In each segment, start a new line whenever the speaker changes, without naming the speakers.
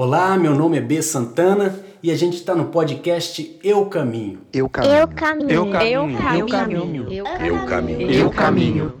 Olá, meu nome é B Santana e a gente está no podcast Eu Caminho.
Eu caminho.
Eu caminho.
Eu caminho.
Eu caminho.
Eu caminho.
Eu caminho.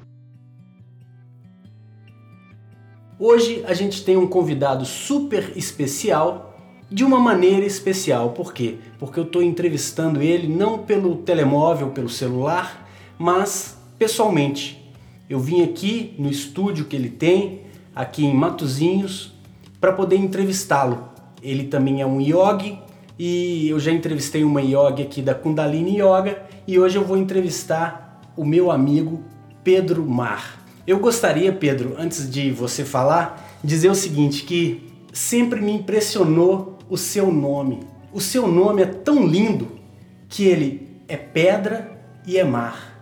Hoje a gente tem um convidado super especial de uma maneira especial. Por quê? Porque eu estou entrevistando ele não pelo telemóvel, pelo celular, mas pessoalmente. Eu vim aqui no estúdio que ele tem, aqui em Matozinhos, para poder entrevistá-lo. Ele também é um yogi e eu já entrevistei uma yogi aqui da Kundalini Yoga e hoje eu vou entrevistar o meu amigo Pedro Mar. Eu gostaria, Pedro, antes de você falar, dizer o seguinte que sempre me impressionou o seu nome. O seu nome é tão lindo que ele é pedra e é mar.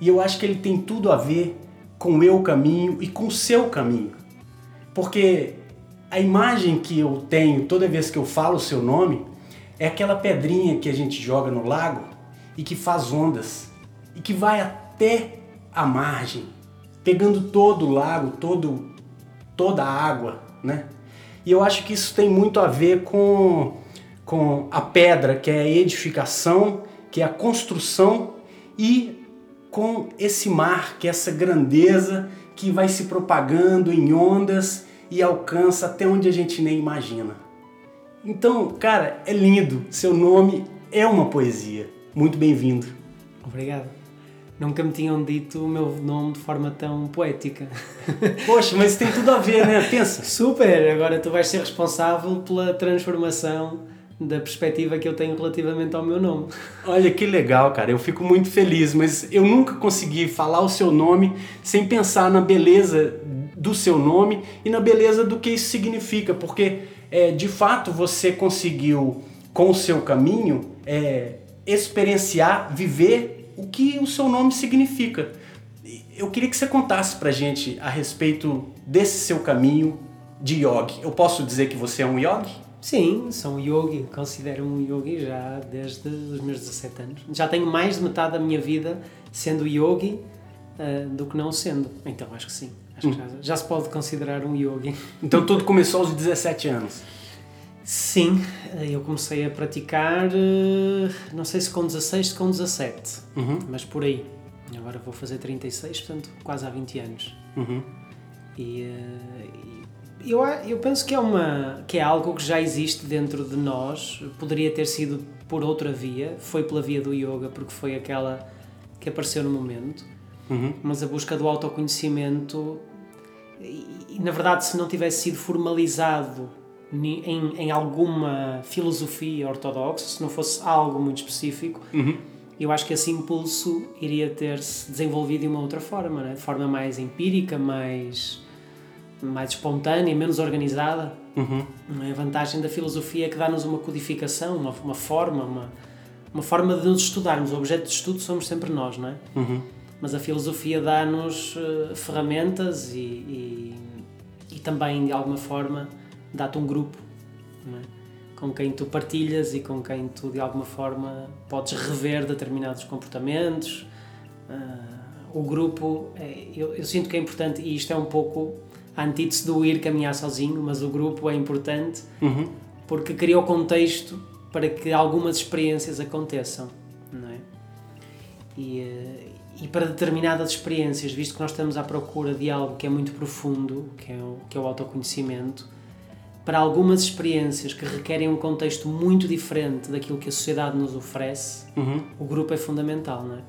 E eu acho que ele tem tudo a ver com o meu caminho e com o seu caminho. Porque a imagem que eu tenho toda vez que eu falo o seu nome é aquela pedrinha que a gente joga no lago e que faz ondas e que vai até a margem, pegando todo o lago, todo, toda a água, né? E eu acho que isso tem muito a ver com, com a pedra, que é a edificação, que é a construção, e com esse mar, que é essa grandeza que vai se propagando em ondas e alcança até onde a gente nem imagina. Então, cara, é lindo. Seu nome é uma poesia. Muito bem-vindo.
Obrigado. Nunca me tinham dito o meu nome de forma tão poética.
Poxa, mas tem tudo a ver, né? Pensa.
Super! Agora tu vais ser responsável pela transformação da perspectiva que eu tenho relativamente ao meu nome.
Olha que legal, cara. Eu fico muito feliz, mas eu nunca consegui falar o seu nome sem pensar na beleza do seu nome e na beleza do que isso significa, porque é, de fato você conseguiu, com o seu caminho, é, experienciar, viver o que o seu nome significa. Eu queria que você contasse pra gente a respeito desse seu caminho de yogi. Eu posso dizer que você é um yogi?
Sim, sou um yogi, considero-me um yogi já desde os meus 17 anos. Já tenho mais de metade da minha vida sendo yogi uh, do que não sendo. Então acho que sim. Acho que já, já se pode considerar um yogi.
Então tudo começou aos 17 anos.
Sim, eu comecei a praticar, eh, não sei se com 16, se com 17,
Uhum.
mas por aí. Agora vou fazer 36, portanto quase há 20 anos.
Uhum.
E, eh, e eu, eu penso que é, uma, que é algo que já existe dentro de nós, poderia ter sido por outra via, foi pela via do yoga, porque foi aquela que apareceu no momento,
Uhum.
mas a busca do autoconhecimento, e, na verdade, se não tivesse sido formalizado em, em alguma filosofia ortodoxa, se não fosse algo muito específico,
Uhum.
eu acho que esse impulso iria ter-se desenvolvido de uma outra forma, né? de forma mais empírica, mais, mais espontânea, menos organizada.
Uhum.
É? A vantagem da filosofia é que dá-nos uma codificação, uma, uma forma, uma, uma forma de nos estudarmos. O objeto de estudo somos sempre nós, não é?
Uhum.
Mas a filosofia dá-nos eh, ferramentas e, e, e também, de alguma forma, dá-te um grupo é? com quem tu partilhas e com quem tu, de alguma forma, podes rever determinados comportamentos. Ah, o grupo, é- eu, eu sinto que é importante, e isto é um pouco a antítese do ir caminhar sozinho, mas o grupo é importante
Uhum.
porque cria o contexto para que algumas experiências aconteçam, não é? E, eh, e para determinadas experiências, visto que nós estamos à procura de algo que é muito profundo, que é o, que é o autoconhecimento, para algumas experiências que requerem um contexto muito diferente daquilo que a sociedade nos oferece,
Uhum.
o grupo é fundamental, não é?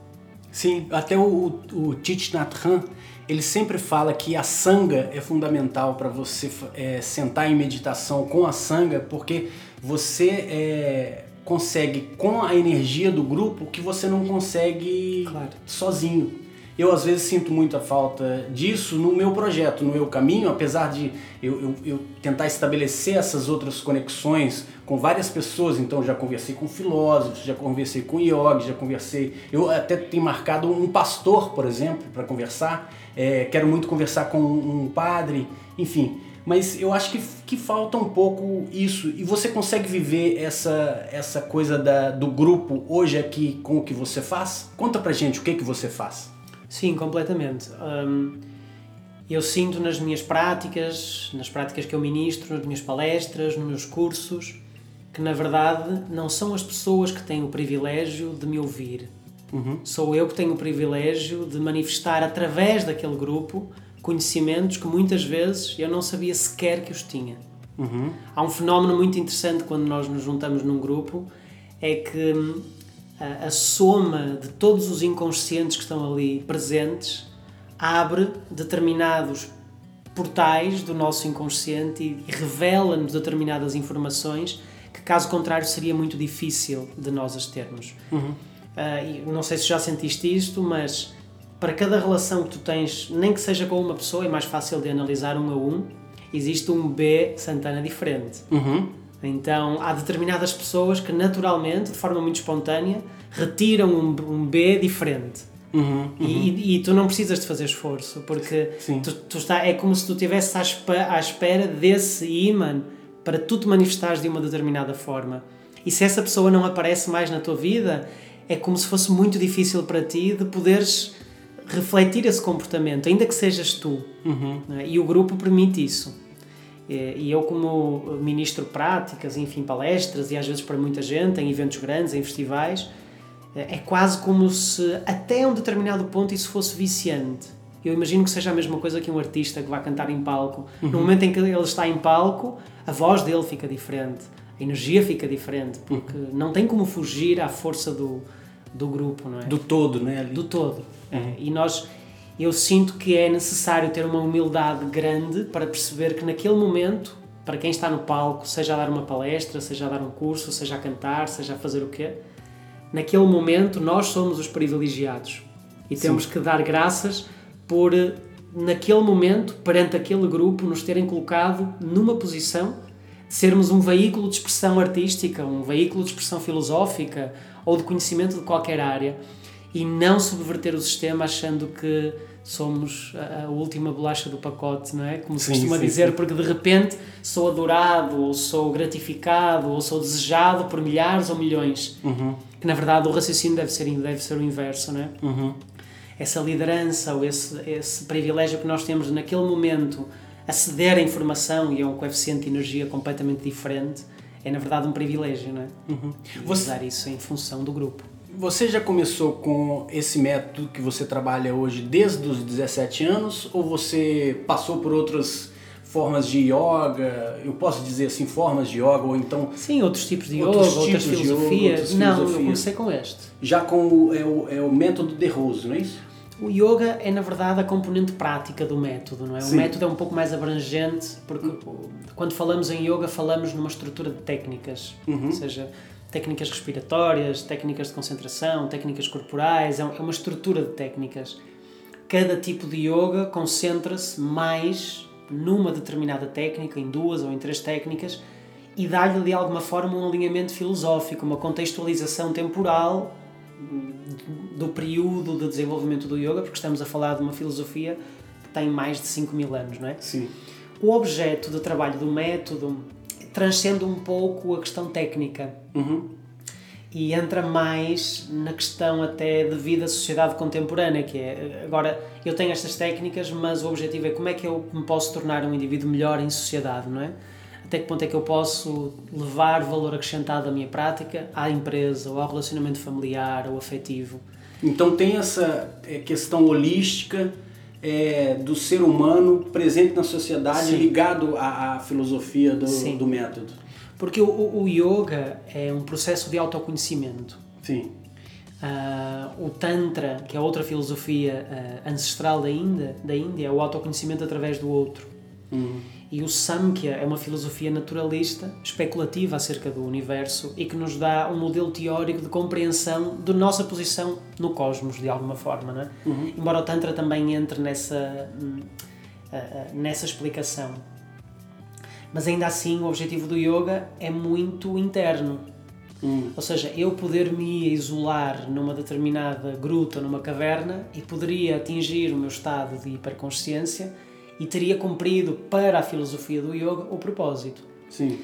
Sim, até o, o Thich Nhat Hanh, ele sempre fala que a sanga é fundamental para você é, sentar em meditação com a sanga, porque você é, consegue com a energia do grupo que você não consegue
Claro.
sozinho. Eu às vezes sinto muita falta disso no meu projeto, no meu caminho, apesar de eu, eu- eu tentar estabelecer essas outras conexões com várias pessoas. Então já conversei com filósofos, já conversei com yogis, já conversei. Eu até tenho marcado um pastor, por exemplo, para conversar. É, quero muito conversar com um padre, enfim. Mas eu acho que, que falta um pouco isso. E você consegue viver essa, essa coisa da, do grupo hoje aqui com o que você faz? Conta pra gente o que, que você faz.
Sim, completamente. Hum, Eu sinto nas minhas práticas, nas práticas que eu ministro, nas minhas palestras, nos meus cursos, que na verdade não são as pessoas que têm o privilégio de me ouvir. Uhum. Sou eu que tenho o privilégio de manifestar através daquele grupo conhecimentos que muitas vezes eu não sabia sequer que os tinha. Uhum. Há um fenómeno muito interessante quando nós nos juntamos num grupo, é que hum, a, a soma de todos os inconscientes que estão ali presentes abre determinados portais do nosso inconsciente e, e revela-nos determinadas informações que, caso contrário, seria muito difícil de nós as termos. Uhum. Uh, não sei se já sentiste isto, mas para cada relação que tu tens, nem que seja com uma pessoa, é mais fácil de analisar um a um, existe um B Santana diferente. Uhum. Então há determinadas pessoas que naturalmente, de forma muito espontânea, retiram um, um B diferente. Uhum, uhum. E, e, tu não precisas de fazer esforço, porque tu, tu está, é como se tu estivesse à, espera desse imã para tu te manifestares de uma determinada forma. E se essa pessoa não aparece mais na tua vida, é como se fosse muito difícil para ti de poderes refletir esse comportamento, ainda que sejas tu. Uhum. É? E o grupo permite isso. E eu, como ministro práticas, enfim, palestras, e às vezes para muita gente, em eventos grandes, em festivais, é quase como se até um determinado ponto isso fosse viciante. Eu imagino que seja a mesma coisa que um artista que vai cantar em palco. Uhum. No momento em que ele está em palco, a voz dele fica diferente, a energia fica diferente, porque uhum. não tem como fugir à força do, do grupo, não é?
Do todo, não é?
Do todo. Uhum. E nós, eu sinto que é necessário ter uma humildade grande para perceber que naquele momento, para quem está no palco, seja a dar uma palestra, seja a dar um curso, seja a cantar, seja a fazer o quê, naquele momento nós somos os privilegiados e temos Sim. que dar graças por naquele momento perante aquele grupo nos terem colocado numa posição sermos um veículo de expressão artística, um veículo de expressão filosófica ou de conhecimento de qualquer área e não subverter o sistema achando que somos a, última bolacha do pacote, não é? Como se sim, costuma sim, dizer, sim. porque de repente sou adorado, ou sou gratificado, ou sou desejado por milhares ou milhões. Uhum. Que na verdade o raciocínio deve ser, deve ser o inverso, não é? Uhum. Essa liderança ou esse, esse privilégio que nós temos naquele momento aceder à informação e a um coeficiente de energia completamente diferente é na verdade um privilégio, não é? Uhum. Você... Usar isso em função do grupo.
Você já começou com esse método que você trabalha hoje desde os 17 anos ou você passou por outras formas de yoga? Eu posso dizer assim, formas de yoga ou então.
Sim, outros tipos de yoga, outras filosofias. Yoga, não, eu comecei com este.
Já com o, é o, é o método de Rose, não é isso?
O yoga é, na verdade, a componente prática do método, não é? Sim. O método é um pouco mais abrangente, porque quando falamos em yoga, falamos numa estrutura de técnicas, uhum. ou seja, técnicas respiratórias, técnicas de concentração, técnicas corporais, é, é uma estrutura de técnicas. Cada tipo de yoga concentra-se mais numa determinada técnica, em duas ou em três técnicas, e dá-lhe de alguma forma um alinhamento filosófico, uma contextualização temporal do período de desenvolvimento do yoga, porque estamos a falar de uma filosofia que tem mais de 5 mil anos, não é?
Sim.
O objeto de trabalho do método transcende um pouco a questão técnica uhum. e entra mais na questão até de vida da sociedade contemporânea, que é agora eu tenho estas técnicas, mas o objetivo é como é que eu me posso tornar um indivíduo melhor em sociedade, não é? Até que ponto é que eu posso levar valor acrescentado à minha prática, à empresa, ou ao relacionamento familiar ou afetivo.
Então tem essa é, questão holística é, do ser humano presente na sociedade Sim. ligado à, à filosofia do, do, método.
Porque o, o, yoga é um processo de autoconhecimento.
Sim.
Uh, o Tantra, que é outra filosofia uh, ancestral da Índia, da Índia, é o autoconhecimento através do outro. Uhum. E o Samkhya é uma filosofia naturalista, especulativa acerca do universo e que nos dá um modelo teórico de compreensão da nossa posição no cosmos, de alguma forma. Não é? Uhum. Embora o Tantra também entre nessa, hum, nessa explicação. Mas ainda assim, o objetivo do yoga é muito interno. Uhum. Ou seja, eu poder me isolar numa determinada gruta, numa caverna e poderia atingir o meu estado de hiperconsciência e teria cumprido para a filosofia do yoga o propósito.
Sim.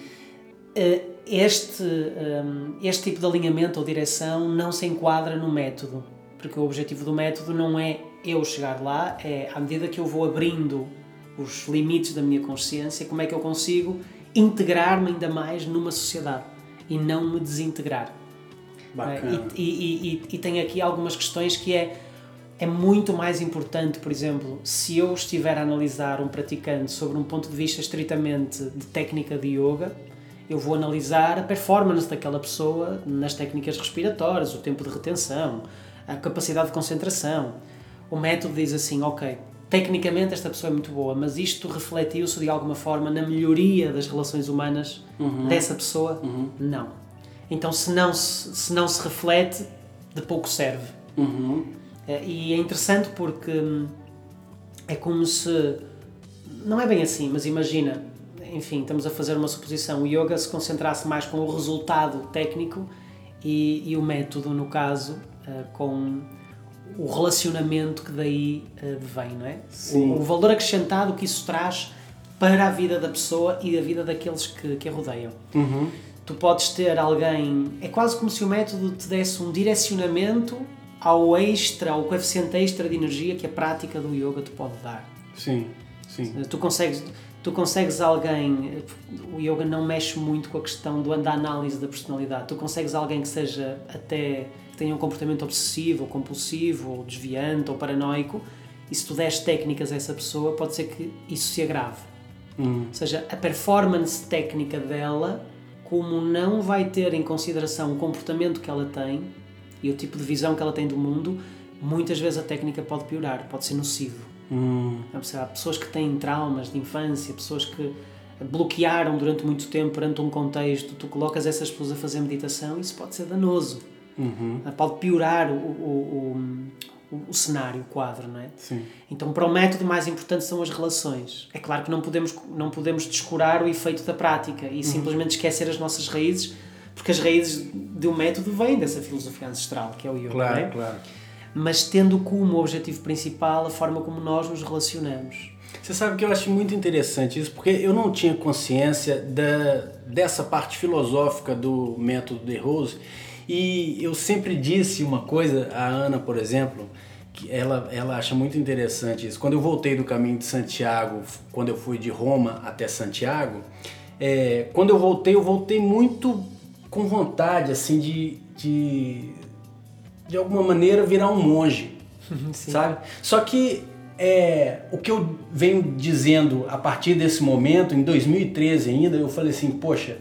Eh, este, ehm, este tipo de alinhamento ou direção não se enquadra no método, porque o objetivo do método não é eu chegar lá é à medida que eu vou abrindo os limites da minha consciência, como é que eu consigo integrar-me ainda mais numa sociedade e não me desintegrar.
Bacana.
E, e, e, e tem aqui algumas questões que é é muito mais importante, por exemplo, se eu estiver a analisar um praticante sobre um ponto de vista estritamente de técnica de yoga, eu vou analisar a performance daquela pessoa nas técnicas respiratórias, o tempo de retenção, a capacidade de concentração. O método diz assim, ok, tecnicamente esta pessoa é muito boa, mas isto refletiu-se de alguma forma na melhoria das relações humanas
Uhum.
dessa pessoa?
Uhum.
Não. Então, se não se, se não se reflete, de pouco serve.
Uhum.
Eh, E é interessante porque hum, é como se. Não é bem assim, mas imagina, enfim, estamos a fazer uma suposição. O yoga se concentrasse mais com o resultado técnico e, e o método, no caso, eh, com o relacionamento que daí eh, vem, não é?
Sim.
O, o valor acrescentado que isso traz para a vida da pessoa e a vida daqueles que, que a rodeiam.
Uhum.
Tu podes ter alguém. É quase como se o método te desse um direcionamento ao extra, ao coeficiente extra de energia que a prática do yoga te pode dar.
Sim, sim.
Tu consegues, tu consegues alguém. O yoga não mexe muito com a questão do, da análise da personalidade. Tu consegues alguém que seja até. que tenha um comportamento obsessivo, ou compulsivo, ou desviante, ou paranoico, e se tu deres técnicas a essa pessoa, pode ser que isso se agrave.
Uhum.
Ou seja, a performance técnica dela, como não vai ter em consideração o comportamento que ela tem e o tipo de visão que ela tem do mundo, muitas vezes a técnica pode piorar, pode ser nocivo.
Uhum.
Há pessoas que têm traumas de infância, pessoas que bloquearam durante muito tempo perante um contexto, tu colocas essas pessoas a fazer meditação, isso pode ser danoso.
Uhum.
Pode piorar o, o, o, o cenário, o quadro, não é?
Sim.
Então, para o método, o mais importante são as relações. É claro que não podemos, não podemos descurar o efeito da prática e simplesmente esquecer as nossas raízes, porque as raízes do método vêm dessa filosofia ancestral, que é o yoga. não é?
Claro, claro.
Mas tendo como objetivo principal a forma como nós nos relacionamos.
Você sabe que eu acho muito interessante isso, porque eu não tinha consciência da, dessa parte filosófica do método de Rose. E eu sempre disse uma coisa, a Ana, por exemplo, que ela, ela acha muito interessante isso. Quando eu voltei do caminho de Santiago, quando eu fui de Roma até Santiago, é, quando eu voltei, eu voltei muito com vontade, assim, de, de, de alguma maneira virar um monge sabe? Só que é, o que eu venho dizendo a partir desse momento, em 2013 ainda, eu falei assim, poxa,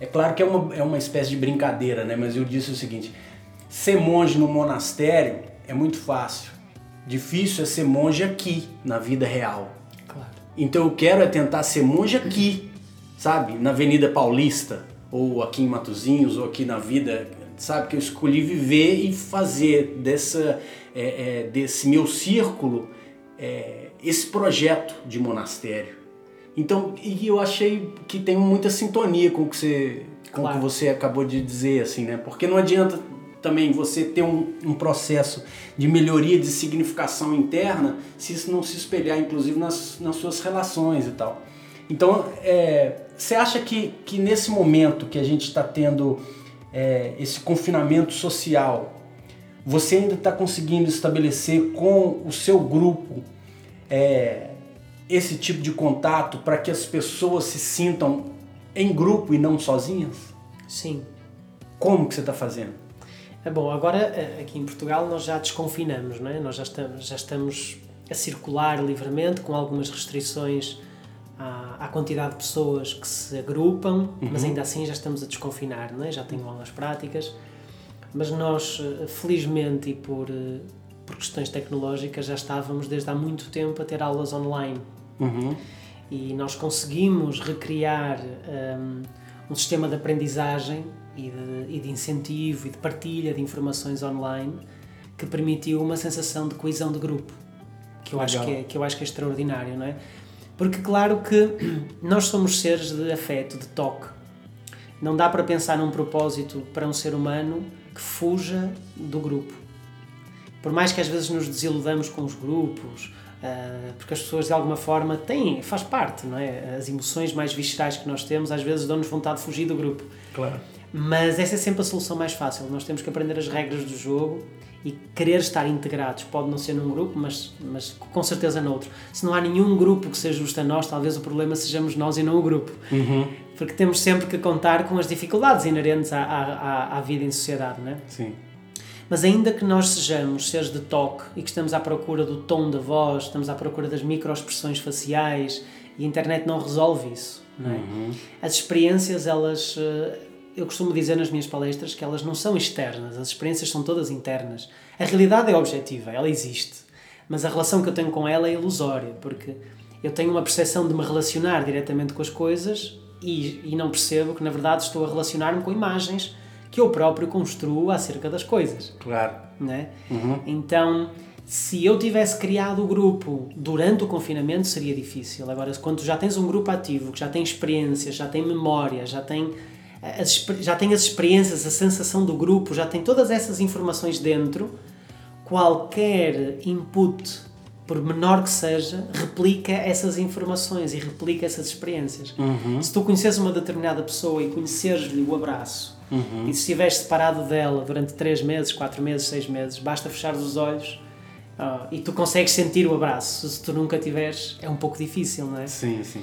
é claro que é uma, é uma espécie de brincadeira, né? Mas eu disse o seguinte, ser monge no monastério é muito fácil. Difícil é ser monge aqui, na vida real.
Claro.
Então eu quero é tentar ser monge aqui, sabe? Na Avenida Paulista, ou aqui em Matozinhos, ou aqui na vida, sabe? Que eu escolhi viver e fazer dessa, é, é, desse meu círculo é, esse projeto de monastério. Então, e eu achei que tem muita sintonia com o que você, com o
Claro.
que você acabou de dizer, assim, né? Porque não adianta também você ter um, um processo de melhoria de significação interna se isso não se espelhar, inclusive, nas, nas suas relações e tal. Então, é, você acha que, que nesse momento que a gente está tendo é, esse confinamento social, você ainda está conseguindo estabelecer com o seu grupo é, esse tipo de contato para que as pessoas se sintam em grupo e não sozinhas?
Sim.
Como que você está fazendo?
É bom, agora eh, aqui em Portugal nós já desconfinamos, não é? Nós já estamos, já estamos a circular livremente com algumas restrições à, à quantidade de pessoas que se agrupam, mas ainda assim já estamos a desconfinar, não é? Já tenho aulas práticas, mas nós, eh, felizmente e por, eh, por questões tecnológicas, já estávamos desde há muito tempo a ter aulas online.
Uhum.
e nós conseguimos recriar um, um sistema de aprendizagem e de, e de incentivo e de partilha de informações online que permitiu uma sensação de coesão de grupo que eu acho que é, que eu acho que é extraordinário não é porque claro que nós somos seres de afeto de toque não dá para pensar num propósito para um ser humano que fuja do grupo por mais que às vezes nos desiludamos com os grupos, ah, porque as pessoas de alguma forma têm, faz parte, não é? As emoções mais viscerais que nós temos às vezes dão-nos vontade de fugir do grupo.
Claro.
Mas essa é sempre a solução mais fácil. Nós temos que aprender as regras do jogo e querer estar integrados. Pode não ser num grupo, mas, mas com certeza noutro. Se não há nenhum grupo que seja justo a nós, talvez o problema sejamos nós e não o grupo.
Uhum.
Porque temos sempre que contar com as dificuldades inerentes à, à, à vida em sociedade, não é?
Sim.
Mas ainda que nós sejamos seres de toque e que estamos à procura do tom da voz, estamos à procura das microexpressões faciais e a internet não resolve isso, não é?
Uhum.
As experiências, elas eh, eu costumo dizer nas minhas palestras que elas não são externas, as experiências são todas internas. A realidade é objetiva, ela existe, mas a relação que eu tenho com ela é ilusória, porque eu tenho uma percepção de me relacionar diretamente com as coisas e, e não percebo que na verdade estou a relacionar-me com imagens que eu próprio construo acerca das coisas.
Claro.
Né?
Uhum.
Então, se eu tivesse criado o grupo durante o confinamento, seria difícil. Agora, quando já tens um grupo ativo, que já tem experiências, já tem memória, já tem as, já tem as experiências, a sensação do grupo, já tem todas essas informações dentro, qualquer input, por menor que seja, replica essas informações e replica essas experiências.
Uhum.
Se tu conheces uma determinada pessoa e conheceres-lhe o abraço,
Uhum.
e se estiveres separado dela durante 3 meses, 4 meses, 6 meses, basta fechar os olhos ah, e tu consegues sentir o abraço. Se tu nunca tiveres, é um pouco difícil, não é?
Sim, sim.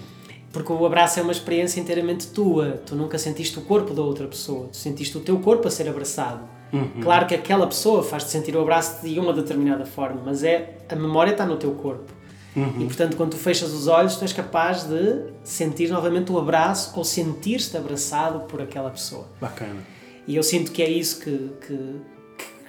Porque o abraço é uma experiência inteiramente tua. Tu nunca sentiste o corpo da outra pessoa. Tu sentiste o teu corpo a ser abraçado.
Uhum.
Claro que aquela pessoa faz-te sentir o abraço de uma determinada forma, mas é a memória está no teu corpo.
Uhum.
E portanto, quando tu fechas os olhos, tu és capaz de sentir novamente o abraço ou sentir-te abraçado por aquela pessoa.
Bacana.
E eu sinto que é isso que, que,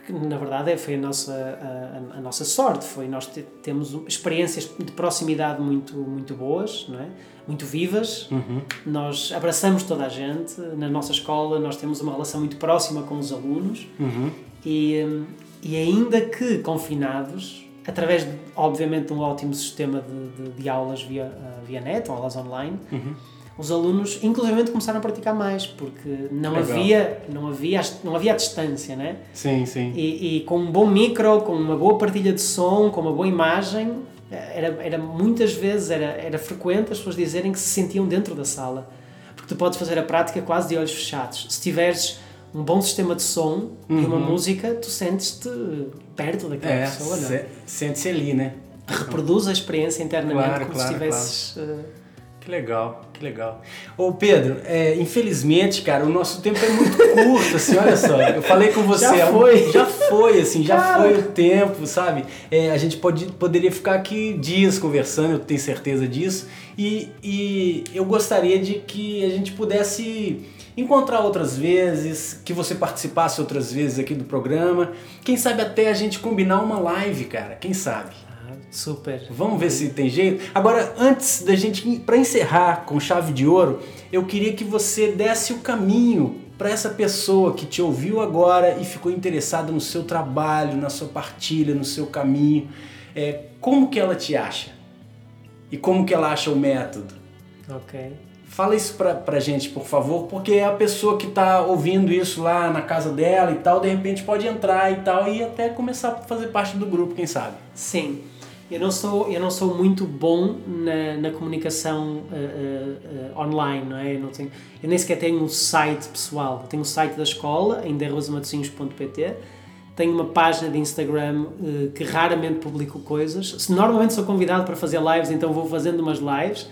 que, na verdade é, foi a nossa, a, a, nossa sorte. Foi nós te, temos experiências de proximidade muito, muito boas, não é? muito vivas.
Uhum.
Nós abraçamos toda a gente. Na nossa escola nós temos uma relação muito próxima com os alunos
Uhum.
e, hum, e ainda que confinados, através, de, obviamente, de um ótimo sistema de, de, de aulas via, uh, via net, ou aulas online,
Uhum.
Os alunos, inclusive, começaram a praticar mais, porque não
Legal.
havia, não havia, não havia a distância, né?
Sim, sim.
E, e com um bom micro, com uma boa partilha de som, com uma boa imagem, era, era muitas vezes era, era frequente as pessoas dizerem que se sentiam dentro da sala. Porque tu podes fazer a prática quase de olhos fechados. Se tiveres um bom sistema de som e uma
Uhum.
música, tu sentes-te perto daquela
É,
pessoa, é?
se- sente-se ali, né?
Reproduz a experiência internamente
Claro,
como
claro,
se estivesses. uh,
Que legal, que legal. Ô Pedro, é, infelizmente, cara, o nosso tempo é muito curto, assim, olha só. Eu falei com você.
Já foi.
Já foi, assim, já
Cara.
foi o tempo, sabe? É, a gente pode, poderia ficar aqui dias conversando, eu tenho certeza disso. E, e eu gostaria de que a gente pudesse encontrar outras vezes, que você participasse outras vezes aqui do programa. Quem sabe até a gente combinar uma live, cara. Quem sabe?
Super.
Vamos ver se tem jeito. Agora, antes da gente, para encerrar com chave de ouro, eu queria que você desse o caminho para essa pessoa que te ouviu agora e ficou interessada no seu trabalho, na sua partilha, no seu caminho. É, como que ela te acha? E como que ela acha o método?
Ok.
Fala isso pra, pra gente, por favor, porque a pessoa que tá ouvindo isso lá na casa dela e tal, de repente pode entrar e tal e até começar a fazer parte do grupo, quem sabe?
Sim. Eu não sou, eu não sou muito bom na, na comunicação uh, uh, online, não é? Eu, não tenho, eu nem sequer tenho um site pessoal. Eu tenho um site da escola, em derrosamatezinhos.pt. Tenho uma página de Instagram uh, que raramente publico coisas. Normalmente sou convidado para fazer lives, então vou fazendo umas lives,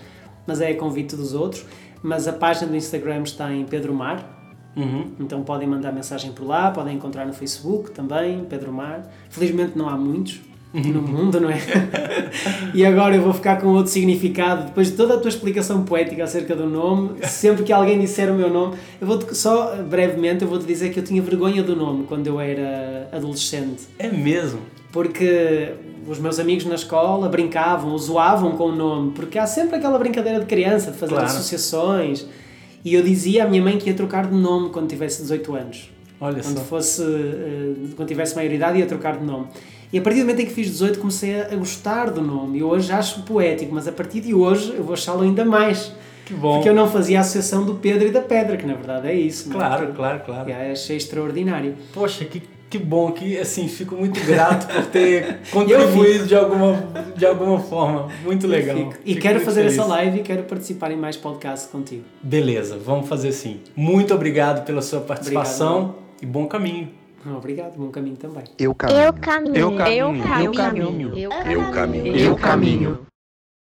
mas é a convite dos outros. Mas a página do Instagram está em Pedro Mar,
Uhum.
então podem mandar mensagem por lá, podem encontrar no Facebook também, Pedro Mar. Felizmente não há muitos no mundo, não é? e agora eu vou ficar com outro significado. Depois de toda a tua explicação poética acerca do nome, sempre que alguém disser o meu nome, eu vou só brevemente eu vou te dizer que eu tinha vergonha do nome quando eu era adolescente.
É mesmo?
Porque os meus amigos na escola brincavam, zoavam com o nome, porque há sempre aquela brincadeira de criança, de fazer
Claro.
associações. E eu dizia à minha mãe que ia trocar de nome quando tivesse 18 anos.
Olha
Quando
só.
fosse, eh, quando tivesse maioridade ia trocar de nome. E a partir do momento em que fiz 18 comecei a gostar do nome. E hoje acho poético, mas a partir de hoje eu vou achá-lo ainda mais.
Que bom.
Porque eu não fazia a associação do Pedro e da Pedra, que na verdade é isso. não é?
Claro, claro, claro.
Que achei extraordinário.
Poxa, que, Que bom, que assim, fico muito grato por ter contribuído de alguma, de alguma forma. Muito legal.
Fico. E
Fico
quero fazer
feliz.
essa live e quero participar em mais podcasts contigo.
Beleza, vamos fazer sim. Muito obrigado pela sua participação
Obrigado.
e bom caminho.
Obrigado, bom caminho também.
Eu caminho.
Eu caminho.
Eu caminho.
Eu caminho.
Eu caminho. Eu caminho.